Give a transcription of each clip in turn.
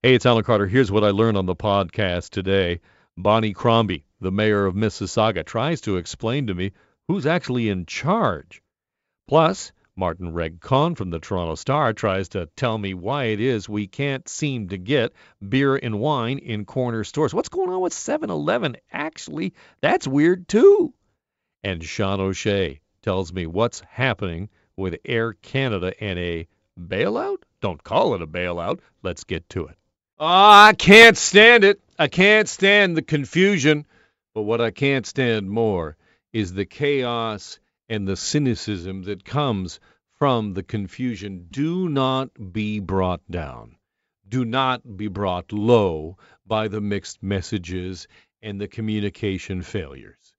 Hey, it's Alan Carter. Here's what I learned on the podcast today. Bonnie Crombie, the mayor of Mississauga, tries to explain to me who's actually in charge. Plus, Martin Regg-Cohn from the Toronto Star tries to tell me why it is we can't seem to get beer and wine in corner stores. What's going on with 7-Eleven? Actually, that's weird too. And Sean O'Shea tells me what's happening with Air Canada and a bailout? Don't call it a bailout. Let's get to it. Oh, I can't stand it. I can't stand the confusion. But what I can't stand more is the chaos and the cynicism that comes from the confusion. Do not be brought down. Do not be brought low by the mixed messages and the communication failures.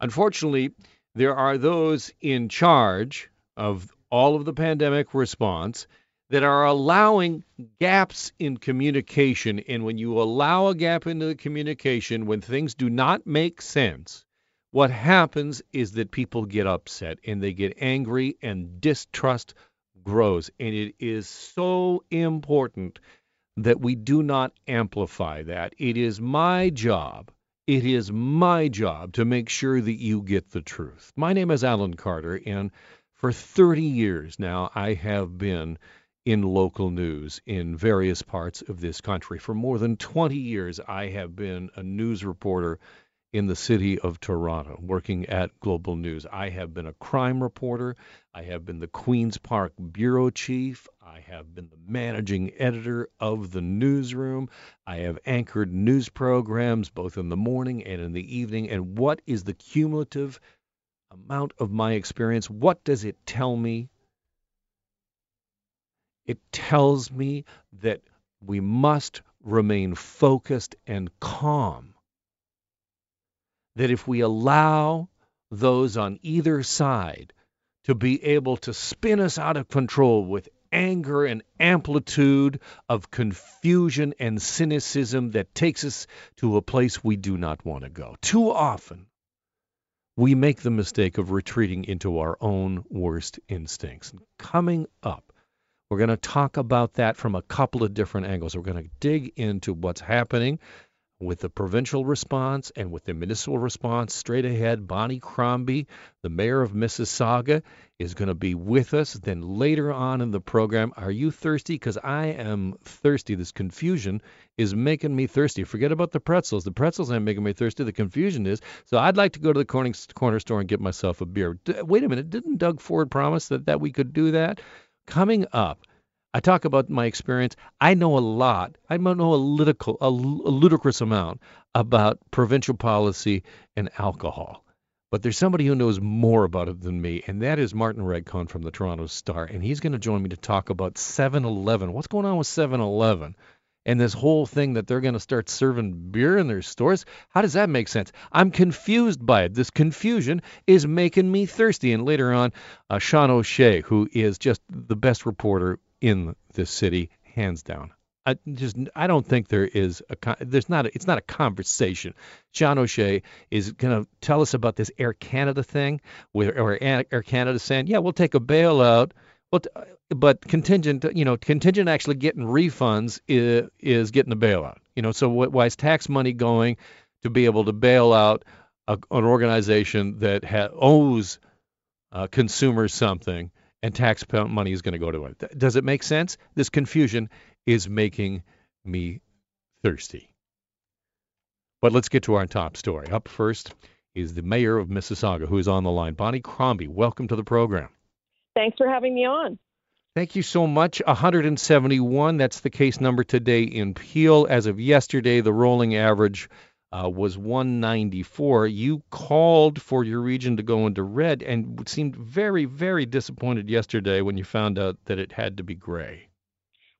Unfortunately, there are those in charge of all of the pandemic response that are allowing gaps in communication. And when you allow a gap into the communication, when things do not make sense, what happens is that people get upset and they get angry and distrust grows. And it is so important that we do not amplify that. It is my job. It is my job to make sure that you get the truth. My name is Alan Carter, and for 30 years now, I have been in local news in various parts of this country. For more than 20 years, I have been a news reporter in the city of Toronto, working at Global News. I have been a crime reporter. I have been the Queen's Park bureau chief. I have been the managing editor of the newsroom. I have anchored news programs both in the morning and in the evening. And what is the cumulative amount of my experience? What does it tell me? It tells me that we must remain focused and calm. That if we allow those on either side to be able to spin us out of control with anger and amplitude of confusion and cynicism that takes us to a place we do not want to go. Too often, we make the mistake of retreating into our own worst instincts. Coming up, we're going to talk about that from a couple of different angles. We're going to dig into what's happening with the provincial response and with the municipal response straight ahead. Bonnie Crombie, the mayor of Mississauga, is going to be with us. Then later on in the program, are you thirsty? Because I am thirsty. This confusion is making me thirsty. Forget about the pretzels. The pretzels aren't making me thirsty. The confusion is. So I'd like to go to the corner, store and get myself a beer. D- wait a minute. Didn't Doug Ford promise that, that we could do that? Coming up, I talk about my experience. I know a lot. I know a, ludicrous, a ludicrous amount about provincial policy and alcohol. But there's somebody who knows more about it than me, and that is Martin Regg-Cohn from the Toronto Star. And he's going to join me to talk about 7 Eleven. What's going on with 7 Eleven? And this whole thing that they're going to start serving beer in their stores. How does that make sense? I'm confused by it. This confusion is making me thirsty. And later on, uh, Sean O'Shea, who is just the best reporter in this city, hands down. I just I don't think there is a there's not a, it's not a conversation. Sean O'Shea is going to tell us about this Air Canada thing, where Air Canada saying, yeah, we'll take a bailout. Well, but contingent, you know, contingent actually getting refunds is, is getting the bailout. You know, so why is tax money going to be able to bail out a, an organization that ha- owes uh, consumers something? and tax money is going to go to it. Does it make sense? This confusion is making me thirsty. But let's get to our top story. Up first is the mayor of Mississauga, who is on the line. Bonnie Crombie, welcome to the program. Thanks for having me on. Thank you so much. 171, that's the case number today in Peel. As of yesterday, the rolling average uh, was 194. You called for your region to go into red and seemed very, very disappointed yesterday when you found out that it had to be gray.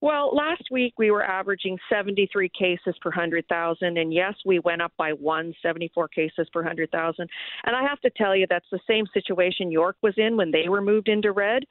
Well, last week we were averaging 73 cases per 100,000, and yes, we went up by one, 74 cases per 100,000. And I have to tell you, that's the same situation York was in when they were moved into red.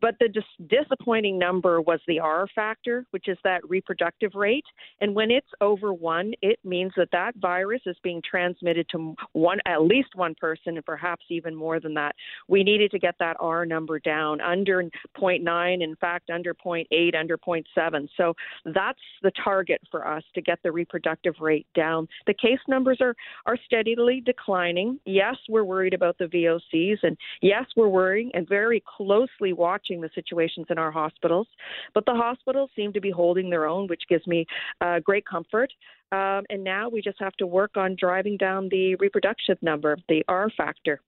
But the dis- disappointing number was the R factor, which is that reproductive rate. And when it's over one, it means that that virus is being transmitted to one, at least one person, and perhaps even more than that. We needed to get that R number down under 0.9, in fact, under 0.8, under 0.7. So that's the target for us to get the reproductive rate down. The case numbers are, are steadily declining. Yes, we're worried about the VOCs, and yes, we're worrying and very closely watching the situations in our hospitals. But the hospitals seem to be holding their own, which gives me uh, great comfort. Um, and now we just have to work on driving down the reproductive number, the R factor.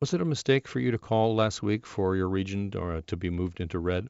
Was it a mistake for you to call last week for your region or to be moved into red?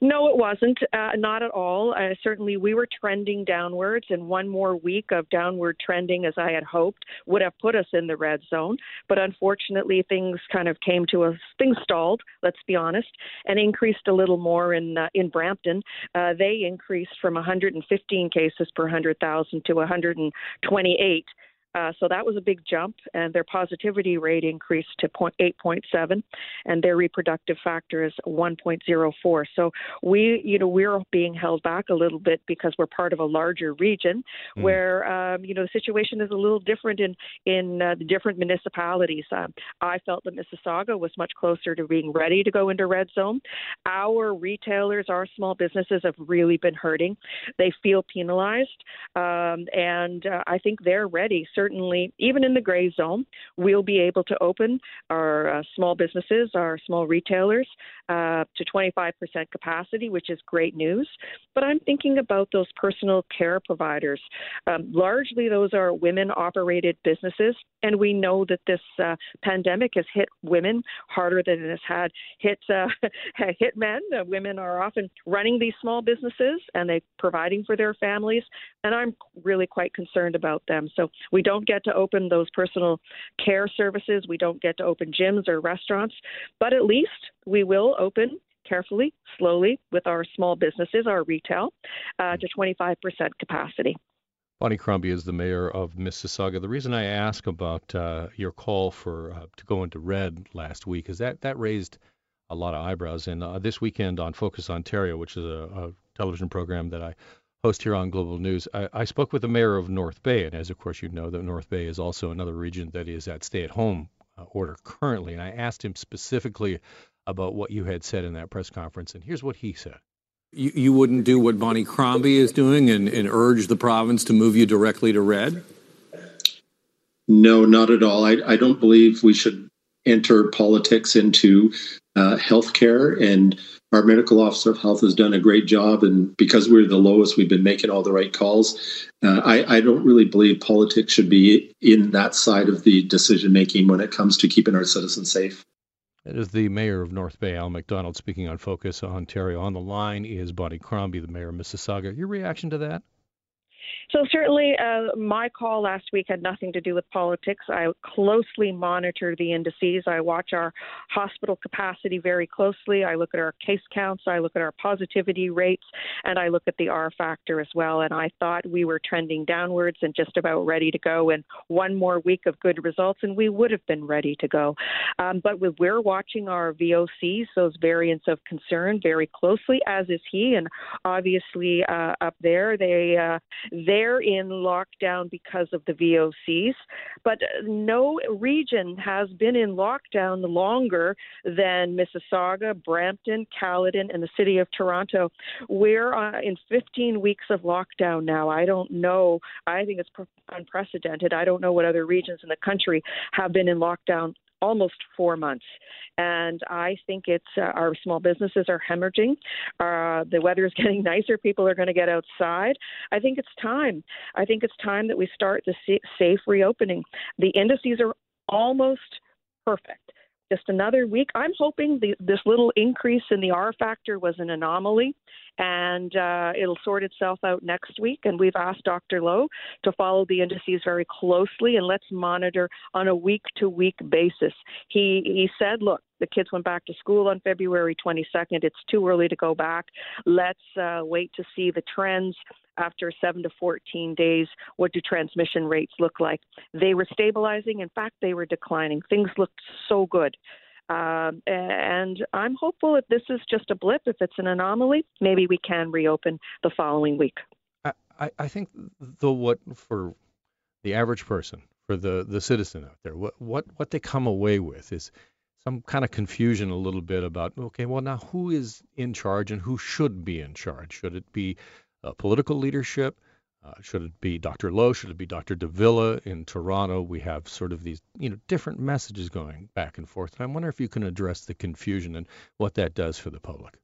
No, it wasn't. Uh, not at all. Uh, certainly, we were trending downwards, and one more week of downward trending, as I had hoped, would have put us in the red zone. But unfortunately, things kind of came to us. Things stalled. Let's be honest, and increased a little more in uh, in Brampton. Uh, they increased from 115 cases per 100,000 to 128. Uh, so that was a big jump, and their positivity rate increased to 8.7, and their reproductive factor is 1.04. So we, you know, we're being held back a little bit because we're part of a larger region mm. where, um, you know, the situation is a little different in in uh, the different municipalities. Um, I felt that Mississauga was much closer to being ready to go into red zone. Our retailers, our small businesses, have really been hurting. They feel penalized, um, and uh, I think they're ready. Certainly certainly, even in the gray zone, we'll be able to open our uh, small businesses, our small retailers uh, to 25% capacity, which is great news. But I'm thinking about those personal care providers. Um, largely, those are women operated businesses. And we know that this uh, pandemic has hit women harder than it has had hit, uh, hit men. Women are often running these small businesses and they're providing for their families. And I'm really quite concerned about them. So we don't get to open those personal care services. We don't get to open gyms or restaurants, but at least we will open carefully, slowly with our small businesses, our retail, uh, to 25% capacity. Bonnie Crombie is the mayor of Mississauga. The reason I ask about uh, your call for uh, to go into red last week is that that raised a lot of eyebrows. And uh, this weekend on Focus Ontario, which is a, a television program that I host here on Global News. I, I, spoke with the mayor of North Bay, and as of course you know, that North Bay is also another region that is at stay-at-home uh, order currently. And I asked him specifically about what you had said in that press conference, and here's what he said. You, you wouldn't do what Bonnie Crombie is doing and, and urge the province to move you directly to red? No, not at all. I, I don't believe we should enter politics into uh, healthcare and our medical officer of health has done a great job, and because we're the lowest, we've been making all the right calls. Uh, I, I, don't really believe politics should be in that side of the decision making when it comes to keeping our citizens safe. That is the mayor of North Bay, Al McDonald, speaking on Focus Ontario. On the line is Bonnie Crombie, the mayor of Mississauga. Your reaction to that? So, certainly, uh, my call last week had nothing to do with politics. I closely monitor the indices. I watch our hospital capacity very closely. I look at our case counts, I look at our positivity rates, and I look at the R factor as well. And I thought we were trending downwards and just about ready to go. And one more week of good results, and we would have been ready to go. Um, but we're watching our VOCs, those variants of concern, very closely, as is he. And obviously, uh, up there, they uh, they're in lockdown because of the VOCs, but no region has been in lockdown longer than Mississauga, Brampton, Caledon, and the city of Toronto. We're uh, in 15 weeks of lockdown now. I don't know. I think it's unprecedented. I don't know what other regions in the country have been in lockdown almost four months. And I think it's uh, our small businesses are hemorrhaging. Uh, the weather is getting nicer. People are going to get outside. I think it's time. I think it's time that we start the safe reopening. The indices are almost perfect just another week. I'm hoping the, this little increase in the R factor was an anomaly and uh, it'll sort itself out next week. And we've asked Dr. Loh to follow the indices very closely and let's monitor on a week to week basis. He, he said, look, the kids went back to school on February 22nd. It's too early to go back. Let's uh, wait to see the trends after 7 to 14 days. What do transmission rates look like? They were stabilizing. In fact, they were declining. Things looked so good Um, and I'm hopeful if this is just a blip, if it's an anomaly, maybe we can reopen the following week. I, I think though what for the average person, for the, the citizen out there, what, what what they come away with is some kind of confusion a little bit about okay, well now who is in charge and who should be in charge? Should it be uh, political leadership? Uh, should it be Dr. Loh? Should it be Dr. de Villa in Toronto? We have sort of these, you know, different messages going back and forth. And I wonder if you can address the confusion and what that does for the public.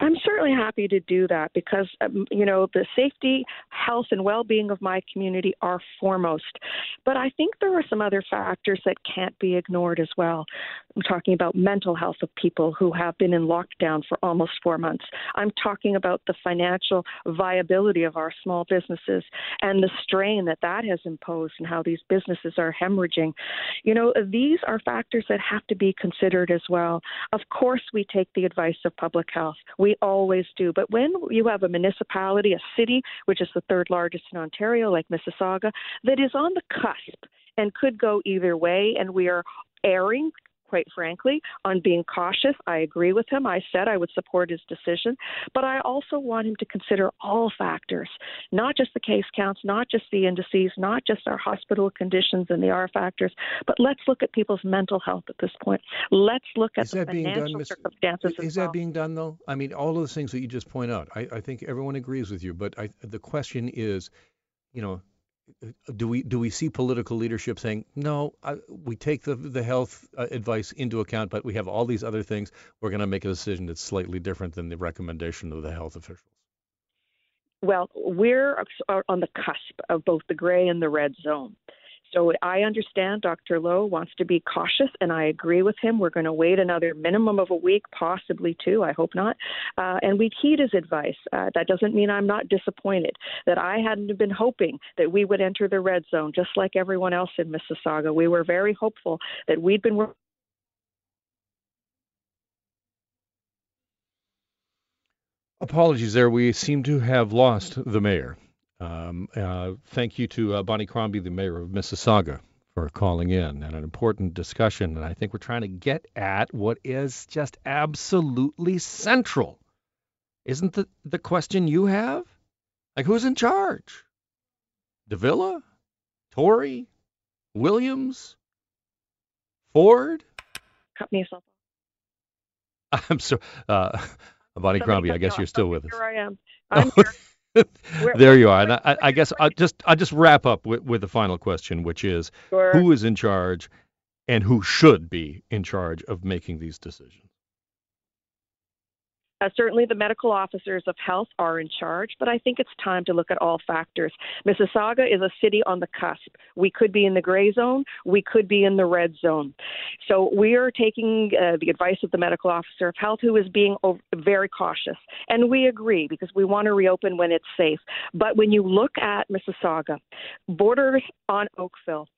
I'm certainly happy to do that because, um, you know, the safety, health, and well being of my community are foremost. But I think there are some other factors that can't be ignored as well. I'm talking about mental health of people who have been in lockdown for almost four months. I'm talking about the financial viability of our small businesses and the strain that that has imposed and how these businesses are hemorrhaging. You know, these are factors that have to be considered as well. Of course, we take the advice of public health. We we always do. But when you have a municipality, a city, which is the third largest in Ontario, like Mississauga, that is on the cusp and could go either way, and we are erring quite frankly, on being cautious. I agree with him. I said I would support his decision, but I also want him to consider all factors, not just the case counts, not just the indices, not just our hospital conditions and the R factors, but let's look at people's mental health at this point. Let's look at is the financial done, circumstances. Is, well. that being done though? I mean, all of the things that you just point out, I, I think everyone agrees with you, but I, the question is, you know, do we do we see political leadership saying no? I, we take the the health uh, advice into account, but we have all these other things. We're going to make a decision that's slightly different than the recommendation of the health officials. Well, we're on the cusp of both the gray and the red zone. So I understand Dr. Loh wants to be cautious, and I agree with him. We're going to wait another minimum of a week, possibly two. I hope not. Uh, and we heed his advice. Uh, that doesn't mean I'm not disappointed that I hadn't been hoping that we would enter the red zone, just like everyone else in Mississauga. We were very hopeful that we'd been. Apologies there. We seem to have lost the mayor. Um, uh, thank you to uh, Bonnie Crombie, the mayor of Mississauga, for calling in and an important discussion. And I think we're trying to get at what is just absolutely central. Isn't the, the question you have? Like, who's in charge? de Villa? Tory? Williams? Ford? Cut me off. I'm sorry. Uh, Bonnie Crombie, I guess you're still with us. Here I am. I'm here. There you are. And I, I, guess I'll just I'll just wrap up with, with the final question, which is sure. who is in charge and who should be in charge of making these decisions? Uh, certainly, the medical officers of health are in charge, but I think it's time to look at all factors. Mississauga is a city on the cusp. We could be in the gray zone, we could be in the red zone. So we are taking uh, the advice of the medical officer of health, who is being over- very cautious. And we agree because we want to reopen when it's safe. But when you look at Mississauga, borders on Oakville,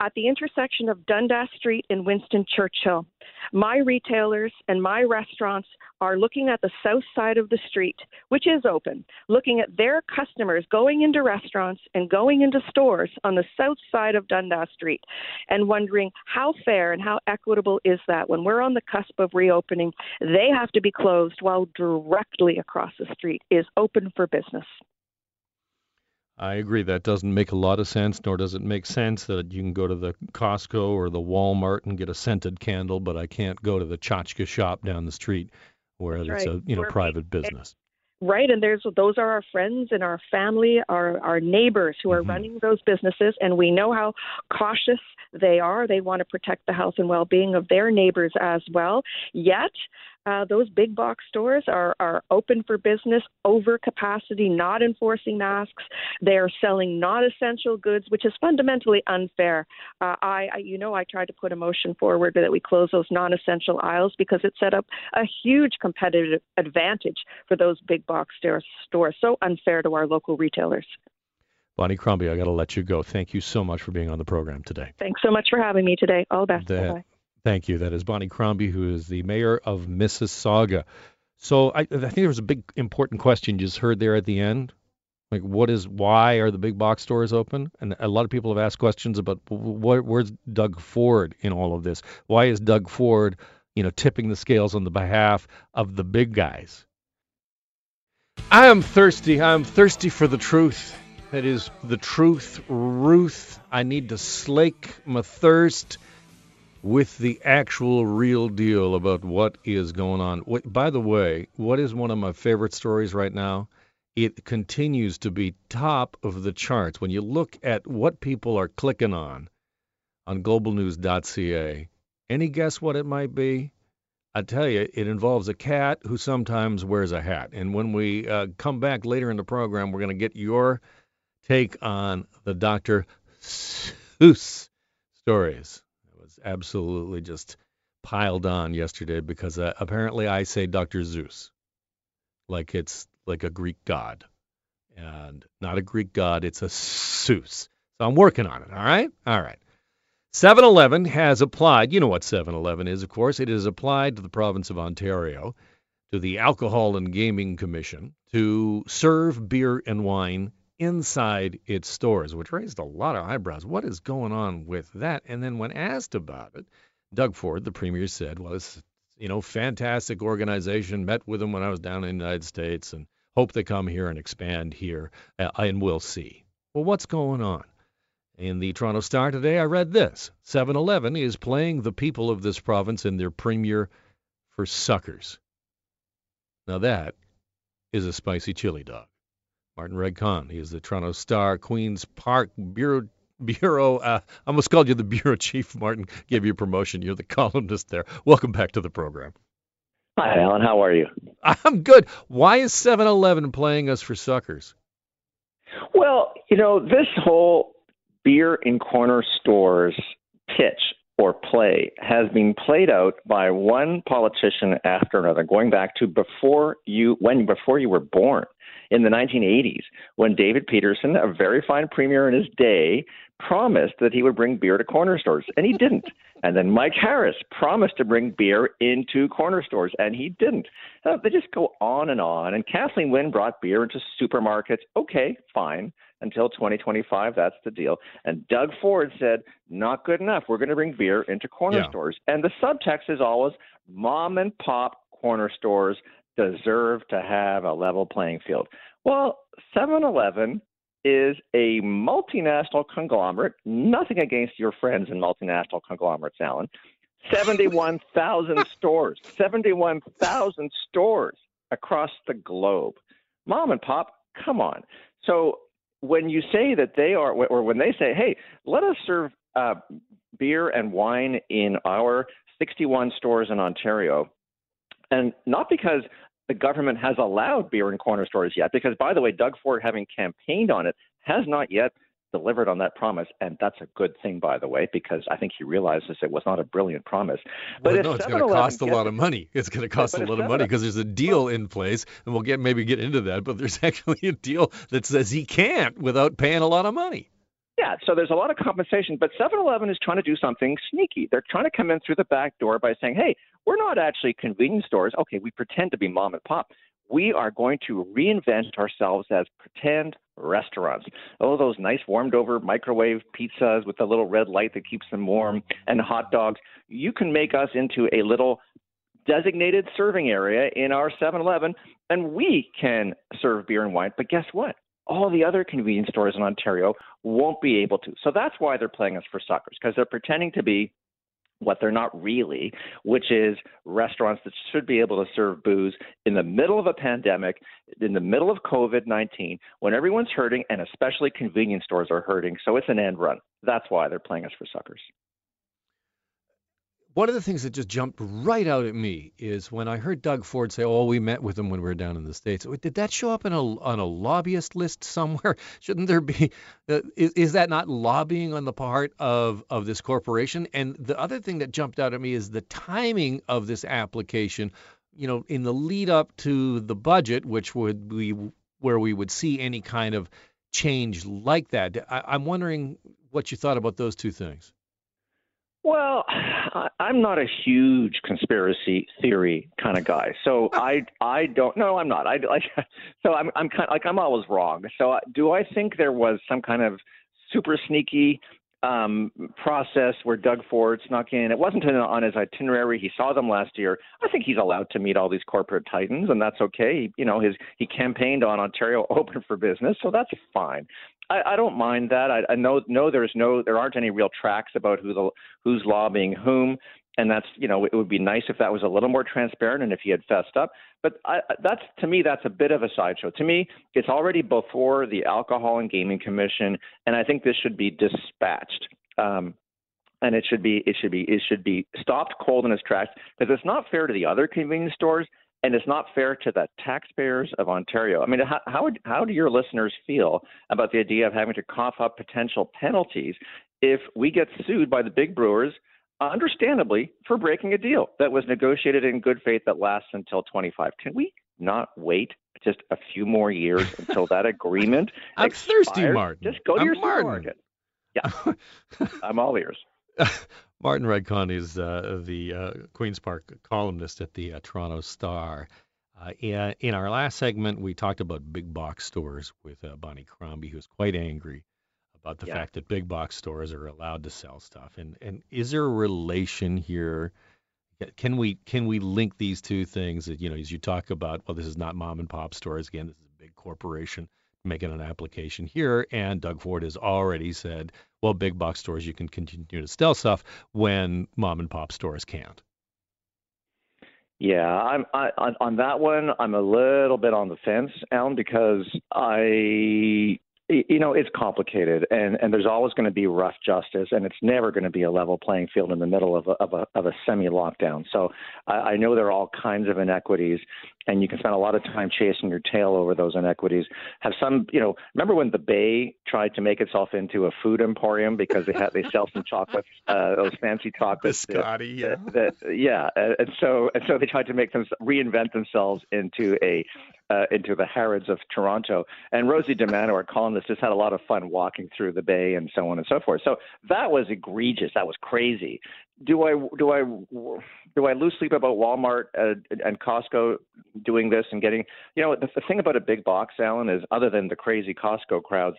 at the intersection of Dundas Street and Winston Churchill. My retailers and my restaurants are looking at the south side of the street, which is open, looking at their customers going into restaurants and going into stores on the south side of Dundas Street and wondering how fair and how equitable is that when we're on the cusp of reopening, they have to be closed while directly across the street is open for business. I agree. That doesn't make a lot of sense, nor does it make sense that you can go to the Costco or the Walmart and get a scented candle, but I can't go to the tchotchke shop down the street where That's it's right. a you know We're private business. Right, and there's those are our friends and our family, our our neighbors who are Mhm. running those businesses, and we know how cautious they are. They want to protect the health and well-being of their neighbors as well. Yet, uh, those big box stores are are open for business, over capacity, not enforcing masks. They are selling not essential goods, which is fundamentally unfair. Uh, I, I, you know, I tried to put a motion forward that we close those non-essential aisles because it set up a huge competitive advantage for those big box stores. stores. So unfair to our local retailers. Bonnie Crombie, I got to let you go. Thank you so much for being on the program today. Thanks so much for having me today. All the best. That- Bye-bye. Thank you. That is Bonnie Crombie, who is the mayor of Mississauga. So I, I think there was a big important question you just heard there at the end. Like, what is why are the big box stores open? And a lot of people have asked questions about what, where's Doug Ford in all of this? Why is Doug Ford, you know, tipping the scales on the behalf of the big guys. I am thirsty. I am thirsty for the truth. That is the truth, Ruth. I need to slake my thirst with the actual real deal about what is going on. By the way, what is one of my favorite stories right now? It continues to be top of the charts. When you look at what people are clicking on on globalnews.ca, any guess what it might be? I tell you, it involves a cat who sometimes wears a hat. And when we uh, come back later in the program, we're going to get your take on the Dr. Seuss stories. Absolutely just piled on yesterday because uh, apparently I say Dr. Zeus like it's like a Greek god. And not a Greek god, it's a Seuss. So I'm working on it, all right? All right. 7 Eleven has applied, you know what 7 Eleven is, of course. It has applied to the province of Ontario, to the Alcohol and Gaming Commission, to serve beer and wine inside its stores, which raised a lot of eyebrows. What is going on with that? And then when asked about it, Doug Ford, the premier, said, well, it's, you know, fantastic organization. Met with them when I was down in the United States and hope they come here and expand here, uh, and we'll see. Well, what's going on? In the Toronto Star today, I read this 7 Eleven is playing the people of this province and their premier for suckers. Now, that is a spicy chili dog. Martin Regg-Cohn, he is the Toronto Star Queen's Park Bureau. Bureau, uh, I almost called you the bureau chief. Martin gave you a promotion. You're the columnist there. Welcome back to the program. Hi, Alan. How are you? I'm good. Why is 7 Eleven playing us for suckers? Well, you know, this whole beer in corner stores pitch or play has been played out by one politician after another, going back to before you when before you were born in the 1980s, when David Peterson, a very fine premier in his day, promised that he would bring beer to corner stores, and he didn't. And then Mike Harris promised to bring beer into corner stores, and he didn't. Uh, they just go on and on. And Kathleen Wynne brought beer into supermarkets. Okay, fine until 2025. That's the deal. And Doug Ford said, not good enough. We're going to bring beer into corner yeah. stores. And the subtext is always mom and pop corner stores deserve to have a level playing field. Well, 7 Eleven is a multinational conglomerate. Nothing against your friends in multinational conglomerates, Alan. 71,000 stores, 71,000 stores across the globe. Mom and pop, come on. So when you say that they are, or when they say, hey, let us serve uh, beer and wine in our 61 stores in Ontario, and not because the government has allowed beer in corner stores yet, because by the way, Doug Ford, having campaigned on it, has not yet delivered on that promise, and that's a good thing, by the way, because I think he realizes it was not a brilliant promise. But well, no, it's going to cost a lot of money. It's going to cost a lot of money because there's a deal in place, and we'll get maybe get into that. But there's actually a deal that says he can't without paying a lot of money. Yeah, so there's a lot of compensation, but 7-Eleven is trying to do something sneaky. They're trying to come in through the back door by saying, "Hey, we're not actually convenience stores. Okay, we pretend to be mom and pop, we are going to reinvent ourselves as pretend restaurants. Oh, those nice warmed over microwave pizzas with the little red light that keeps them warm and hot dogs. You can make us into a little designated serving area in our 7 Eleven, and we can serve beer and wine. But guess what? All the other convenience stores in Ontario won't be able to. So that's why they're playing us for suckers, because they're pretending to be what they're not really, which is restaurants that should be able to serve booze in the middle of a pandemic, in the middle of COVID 19, when everyone's hurting, and especially convenience stores are hurting. So it's an end run. That's why they're playing us for suckers one of the things that just jumped right out at me is when I heard Doug Ford say, "Oh, we met with him when we were down in the states." Did that show up in a on a lobbyist list somewhere? Shouldn't there be? Uh, is, is that not lobbying on the part of of this corporation? And the other thing that jumped out at me is the timing of this application. You know, in the lead up to the budget, which would be where we would see any kind of change like that. I, I'm wondering what you thought about those two things. Well, I'm not a huge conspiracy theory kind of guy, so I I don't. No, I'm not. I like so I'm I'm kind of, like I'm always wrong. So uh, do I think there was some kind of super sneaky um, process where Doug Ford snuck in. It wasn't on his itinerary. He saw them last year. I think he's allowed to meet all these corporate titans, and that's okay. He, You know, his he campaigned on Ontario open for business, so that's fine. I, I don't mind that. I, I know no, there's no, there aren't any real tracks about who the who's lobbying whom. And that's you know it would be nice if that was a little more transparent and if he had fessed up. But I, that's to me that's a bit of a sideshow. To me it's already before the alcohol and gaming commission and i think this should be dispatched. Um, and it should be it should be it should be stopped cold in its tracks because it's not fair to the other convenience stores and it's not fair to the taxpayers of Ontario. I mean, how how, would, how do your listeners feel about the idea of having to cough up potential penalties if we get sued by the big brewers understandably, for breaking a deal that was negotiated in good faith that lasts until 25. Can we not wait just a few more years until that agreement I'm expires? thirsty, Martin. Just go to I'm your Martin. supermarket. Yeah, I'm all ears. Martin Regg-Cohn is uh, the uh, Queen's Park columnist at the uh, Toronto Star. Uh, in, in, our last segment, we talked about big box stores with uh, Bonnie Crombie, who's quite angry about the Yeah. fact that big box stores are allowed to sell stuff. And and is there a relation here? Can we can we link these two things? That you know, as you talk about, well, this is not mom and pop stores. Again, this is a big corporation making an application here, and Doug Ford has already said, well, big box stores you can continue to sell stuff when mom and pop stores can't. Yeah, I'm I, on, that one. I'm a little bit on the fence, Alan, because I you know it's complicated and and there's always going to be rough justice and it's never going to be a level playing field in the middle of a of a, of a semi lockdown so I, I know there are all kinds of inequities and you can spend a lot of time chasing your tail over those inequities have some you know remember when the bay tried to make itself into a food emporium because they had they sell some chocolates uh those fancy chocolates that- Scotty, yeah. that, that yeah and so and so they tried to make them reinvent themselves into a uh, into the Harrods of Toronto. And Rosie DiManno, our columnist, just had a lot of fun walking through the bay and so on and so forth. So that was egregious. That was crazy. Do I do I do I lose sleep about Walmart uh, and Costco doing this and getting? You know, the, the thing about a big box, Alan, is other than the crazy Costco crowds,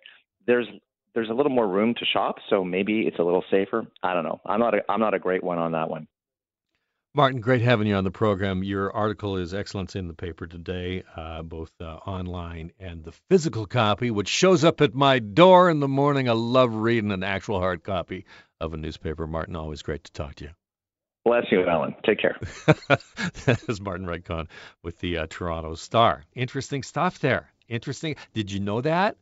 there's there's a little more room to shop, so maybe it's a little safer. I don't know. I'm not a, I'm not a great one on that one. Martin, great having you on the program. Your article is excellent in the paper today, uh, both uh, online and the physical copy, which shows up at my door in the morning. I love reading an actual hard copy of a newspaper. Martin, always great to talk to you. Bless you, Alan. Take care. that is Martin Regg-Cohn with the uh, Toronto Star. Interesting stuff there. Interesting. Did you know that?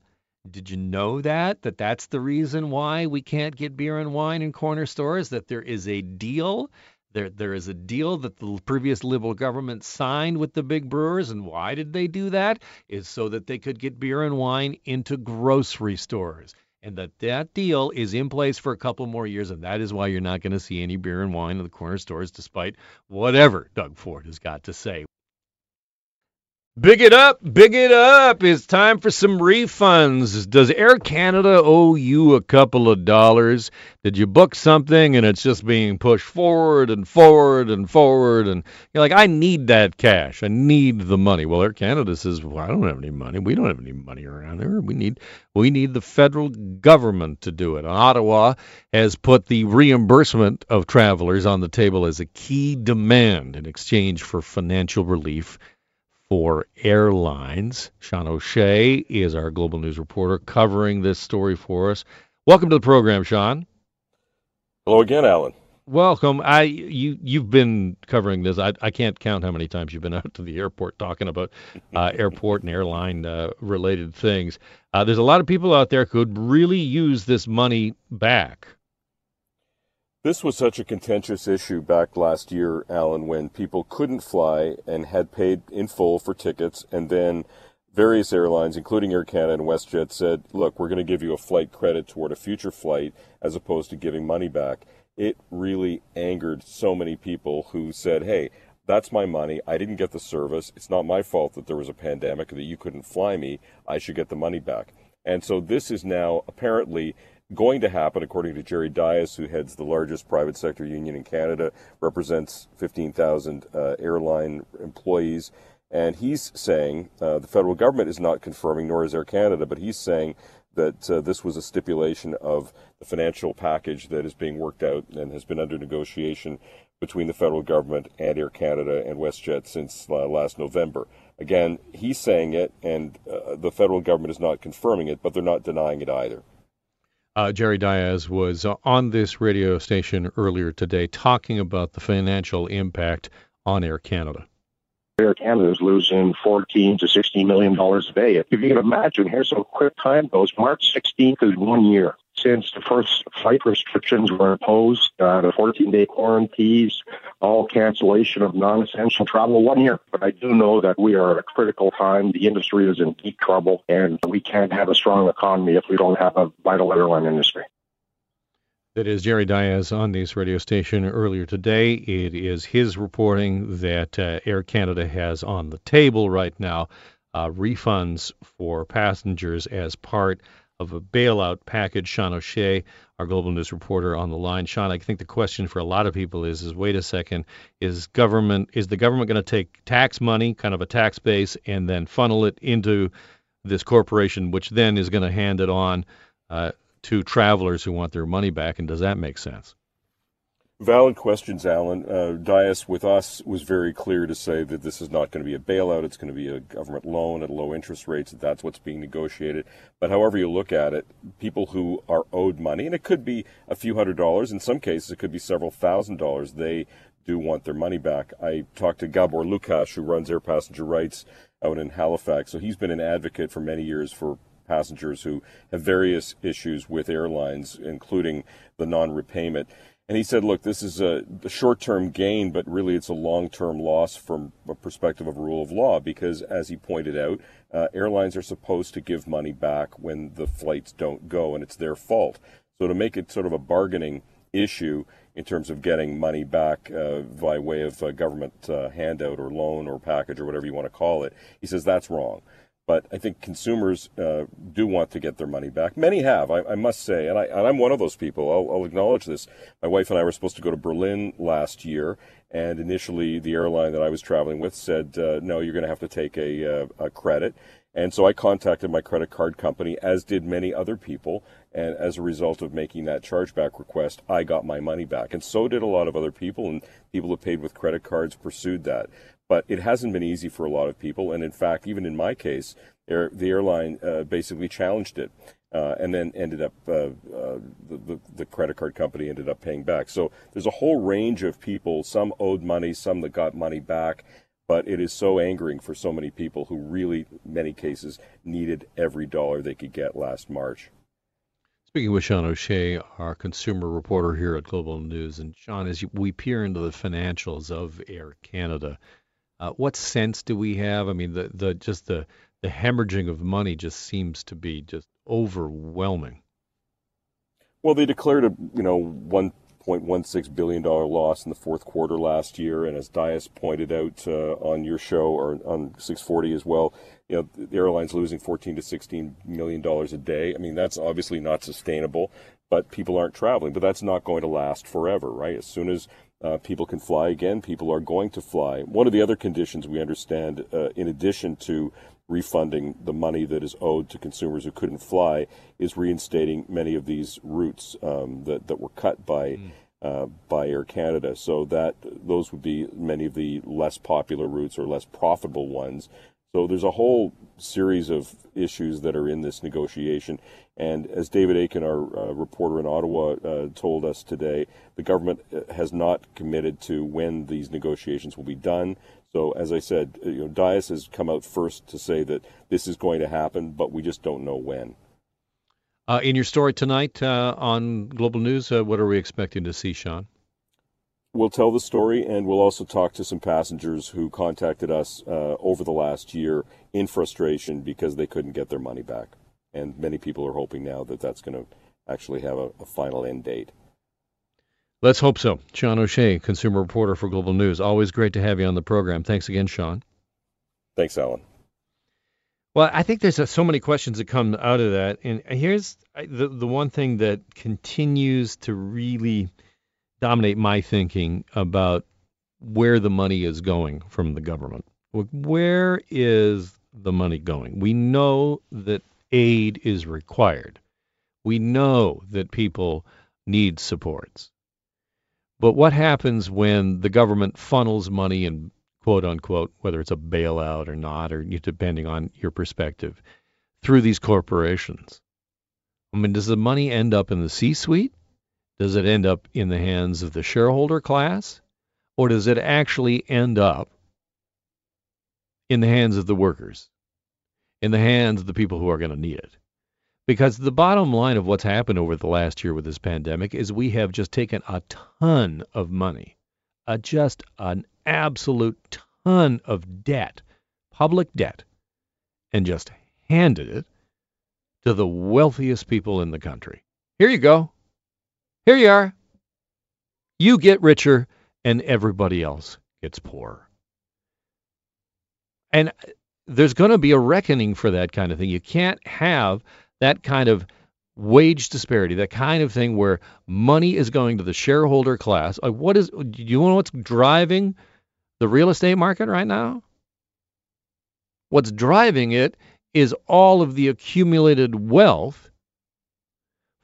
Did you know that? That that's the reason why we can't get beer and wine in corner stores? That there is a deal there, there is a deal that the previous Liberal government signed with the big brewers, and why did they do that? Is so that they could get beer and wine into grocery stores, and that that deal is in place for a couple more years, and that is why you're not going to see any beer and wine in the corner stores, despite whatever Doug Ford has got to say. Big it up, big it up. It's time for some refunds. Does Air Canada owe you a couple of dollars? Did you book something and it's just being pushed forward and forward and forward? And you're like, I need that cash. I need the money. Well, Air Canada says, well, I don't have any money. We don't have any money around here. We need we need the federal government to do it. Ottawa has put the reimbursement of travelers on the table as a key demand in exchange for financial relief for airlines. Sean O'Shea is our global news reporter covering this story for us. Welcome to the program, Sean. Hello again, Alan. Welcome. I you you've been covering this. I I can't count how many times you've been out to the airport talking about uh, airport and airline uh, related things. Uh, there's a lot of people out there who could really use this money back. This was such a contentious issue back last year, Alan, when people couldn't fly and had paid in full for tickets, and then various airlines, including Air Canada and WestJet, said, "Look, we're going to give you a flight credit toward a future flight, as opposed to giving money back." It really angered so many people who said, "Hey." That's my money. I didn't get the service. It's not my fault that there was a pandemic, that you couldn't fly me. I should get the money back. And so this is now apparently going to happen, according to Jerry Dias, who heads the largest private sector union in Canada, represents 15,000 uh, airline employees. And he's saying uh, the federal government is not confirming, nor is Air Canada, but he's saying that uh, this was a stipulation of the financial package that is being worked out and has been under negotiation between the federal government and Air Canada and WestJet since uh, last November. Again, he's saying it, and uh, the federal government is not confirming it, but they're not denying it either. Uh, Jerry Dias was on this radio station earlier today talking about the financial impact on Air Canada. Air Canada is losing 14 to 16 million dollars a day. If you can imagine, here's how quick time goes. March 16th is one year since the first flight restrictions were imposed, uh, the 14-day quarantines, all cancellation of non-essential travel, one year. But I do know that we are at a critical time. The industry is in deep trouble, and we can't have a strong economy if we don't have a vital airline industry. That is Jerry Dias on this radio station earlier today. It is his reporting that uh, Air Canada has on the table right now uh, refunds for passengers as part of a bailout package. Sean O'Shea, our global news reporter, on the line. Sean, I think the question for a lot of people is: is wait a second, is government is the government going to take tax money, kind of a tax base, and then funnel it into this corporation, which then is going to hand it on? Uh, to travelers who want their money back, and does that make sense? Valid questions, Alan. Uh, Dias with us was very clear to say that this is not going to be a bailout. It's going to be a government loan at low interest rates. That that's what's being negotiated. But however you look at it, people who are owed money, and it could be a few hundred dollars. In some cases, it could be several thousand dollars. They do want their money back. I talked to Gabor Lukacs, who runs Air Passenger Rights out in Halifax. So he's been an advocate for many years for passengers who have various issues with airlines, including the non repayment. And he said, look, this is a, a short term gain, but really it's a long term loss from a perspective of rule of law because, as he pointed out, uh, airlines are supposed to give money back when the flights don't go, and it's their fault. So, to make it sort of a bargaining issue in terms of getting money back uh, by way of a government uh, handout or loan or package or whatever you want to call it, he says that's wrong. But I think consumers uh, do want to get their money back. Many have, I, I must say, and, I, am one of those people. I'll, I'll, acknowledge this. My wife and I were supposed to go to Berlin last year, and initially the airline that I was traveling with said, uh, "No, you're going to have to take a, uh, a credit." And so I contacted my credit card company, as did many other people. And as a result of making that chargeback request, I got my money back. And so did a lot of other people. And people who paid with credit cards pursued that. But it hasn't been easy for a lot of people. And in fact, even in my case, air, the airline uh, basically challenged it. Uh, and then ended up uh, uh, the, the, the, credit card company ended up paying back. So there's a whole range of people. Some owed money, some that got money back. But it is so angering for so many people who really, many cases, needed every dollar they could get last March. Speaking with Sean O'Shea, our consumer reporter here at Global News, and Sean, as we peer into the financials of Air Canada, uh, what sense do we have? I mean, the, the just the the hemorrhaging of money just seems to be just overwhelming. Well, they declared a you know one point one six billion dollar loss in the fourth quarter last year, and as Dias pointed out uh, on your show or on 640 as well, you know the airline's losing 14 to 16 million dollars a day. I mean that's obviously not sustainable, but people aren't traveling. But that's not going to last forever, right? As soon as uh, people can fly again. People are going to fly. One of the other conditions we understand, uh, in addition to refunding the money that is owed to consumers who couldn't fly, is reinstating many of these routes um, that that were cut by. Mm. Uh, by Air Canada, so that those would be many of the less popular routes or less profitable ones. So there's a whole series of issues that are in this negotiation. And as David Akin, our uh, reporter in Ottawa, uh, told us today, the government uh, has not committed to when these negotiations will be done. So, as I said, uh, you know, Dias has come out first to say that this is going to happen, but we just don't know when. Uh, in your story tonight uh, on Global News, what are we expecting to see, Sean? We'll tell the story, and we'll also talk to some passengers who contacted us uh, over the last year in frustration because they couldn't get their money back and many people are hoping now that that's going to actually have a, a final end date. Let's hope so. Sean O'Shea, consumer reporter for Global News. Always great to have you on the program. Thanks again, Sean. Thanks, Alan. Well, I think there's uh, so many questions that come out of that, and here's uh, the the one thing that continues to really dominate my thinking about where the money is going from the government Where is the money going? We know that aid is required. We know that people need supports. But what happens when the government funnels money and quote unquote, whether it's a bailout or not, or depending on your perspective, through these corporations? I mean, does the money end up in the C suite? Does it end up in the hands of the shareholder class? Or does it actually end up in the hands of the workers, in the hands of the people who are going to need it? Because the bottom line of what's happened over the last year with this pandemic is we have just taken a ton of money, a just an absolute ton of debt, public debt, and just handed it to the wealthiest people in the country. Here you go. Here you are. You get richer, and everybody else gets poorer. And uh, there's going to be a reckoning for that kind of thing. You can't have that kind of wage disparity, that kind of thing where money is going to the shareholder class. What is do you know what's driving the real estate market right now? What's driving it is all of the accumulated wealth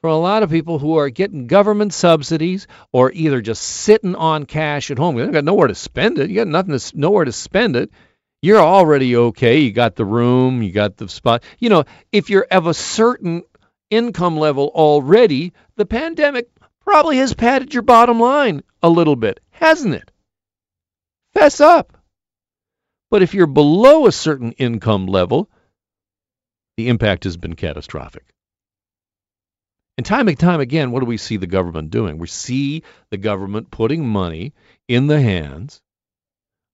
for a lot of people who are getting government subsidies or either just sitting on cash at home. You got nowhere to spend it. You got nothing to nowhere to spend it you're already okay. You got the room, you got the spot. You know, if you're of a certain income level already, the pandemic probably has padded your bottom line a little bit, hasn't it? Fess up. But if you're below a certain income level, the impact has been catastrophic. And time and time again, what do we see the government doing? We see the government putting money in the hands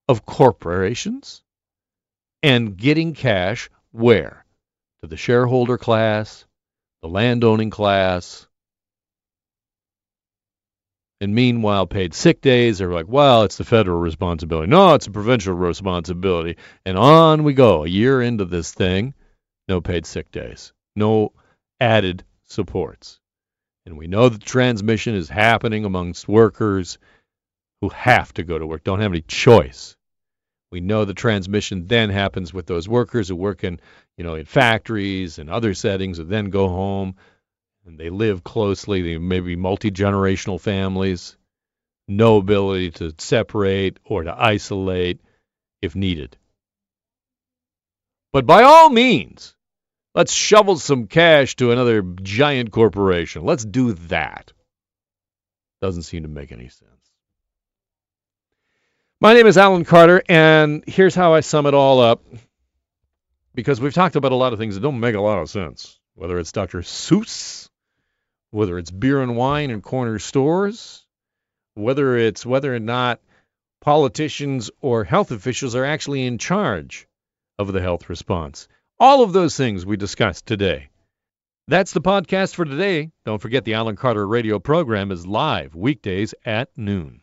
of corporations and getting cash where? To the shareholder class, the landowning class. And meanwhile, paid sick days are like, well, it's the federal responsibility. No, it's a provincial responsibility. And on we go. A year into this thing, no paid sick days, no added supports. And we know that transmission is happening amongst workers who have to go to work, don't have any choice. We know the transmission then happens with those workers who work in, you know, in factories and other settings and then go home and they live closely. They may be multi-generational families, no ability to separate or to isolate if needed. But by all means, let's shovel some cash to another giant corporation. Let's do that. Doesn't seem to make any sense. My name is Alan Carter, and here's how I sum it all up. Because we've talked about a lot of things that don't make a lot of sense, whether it's Dr. Seuss, whether it's beer and wine in corner stores, whether it's whether or not politicians or health officials are actually in charge of the health response. All of those things we discussed today. That's the podcast for today. Don't forget the Alan Carter radio program is live weekdays at noon.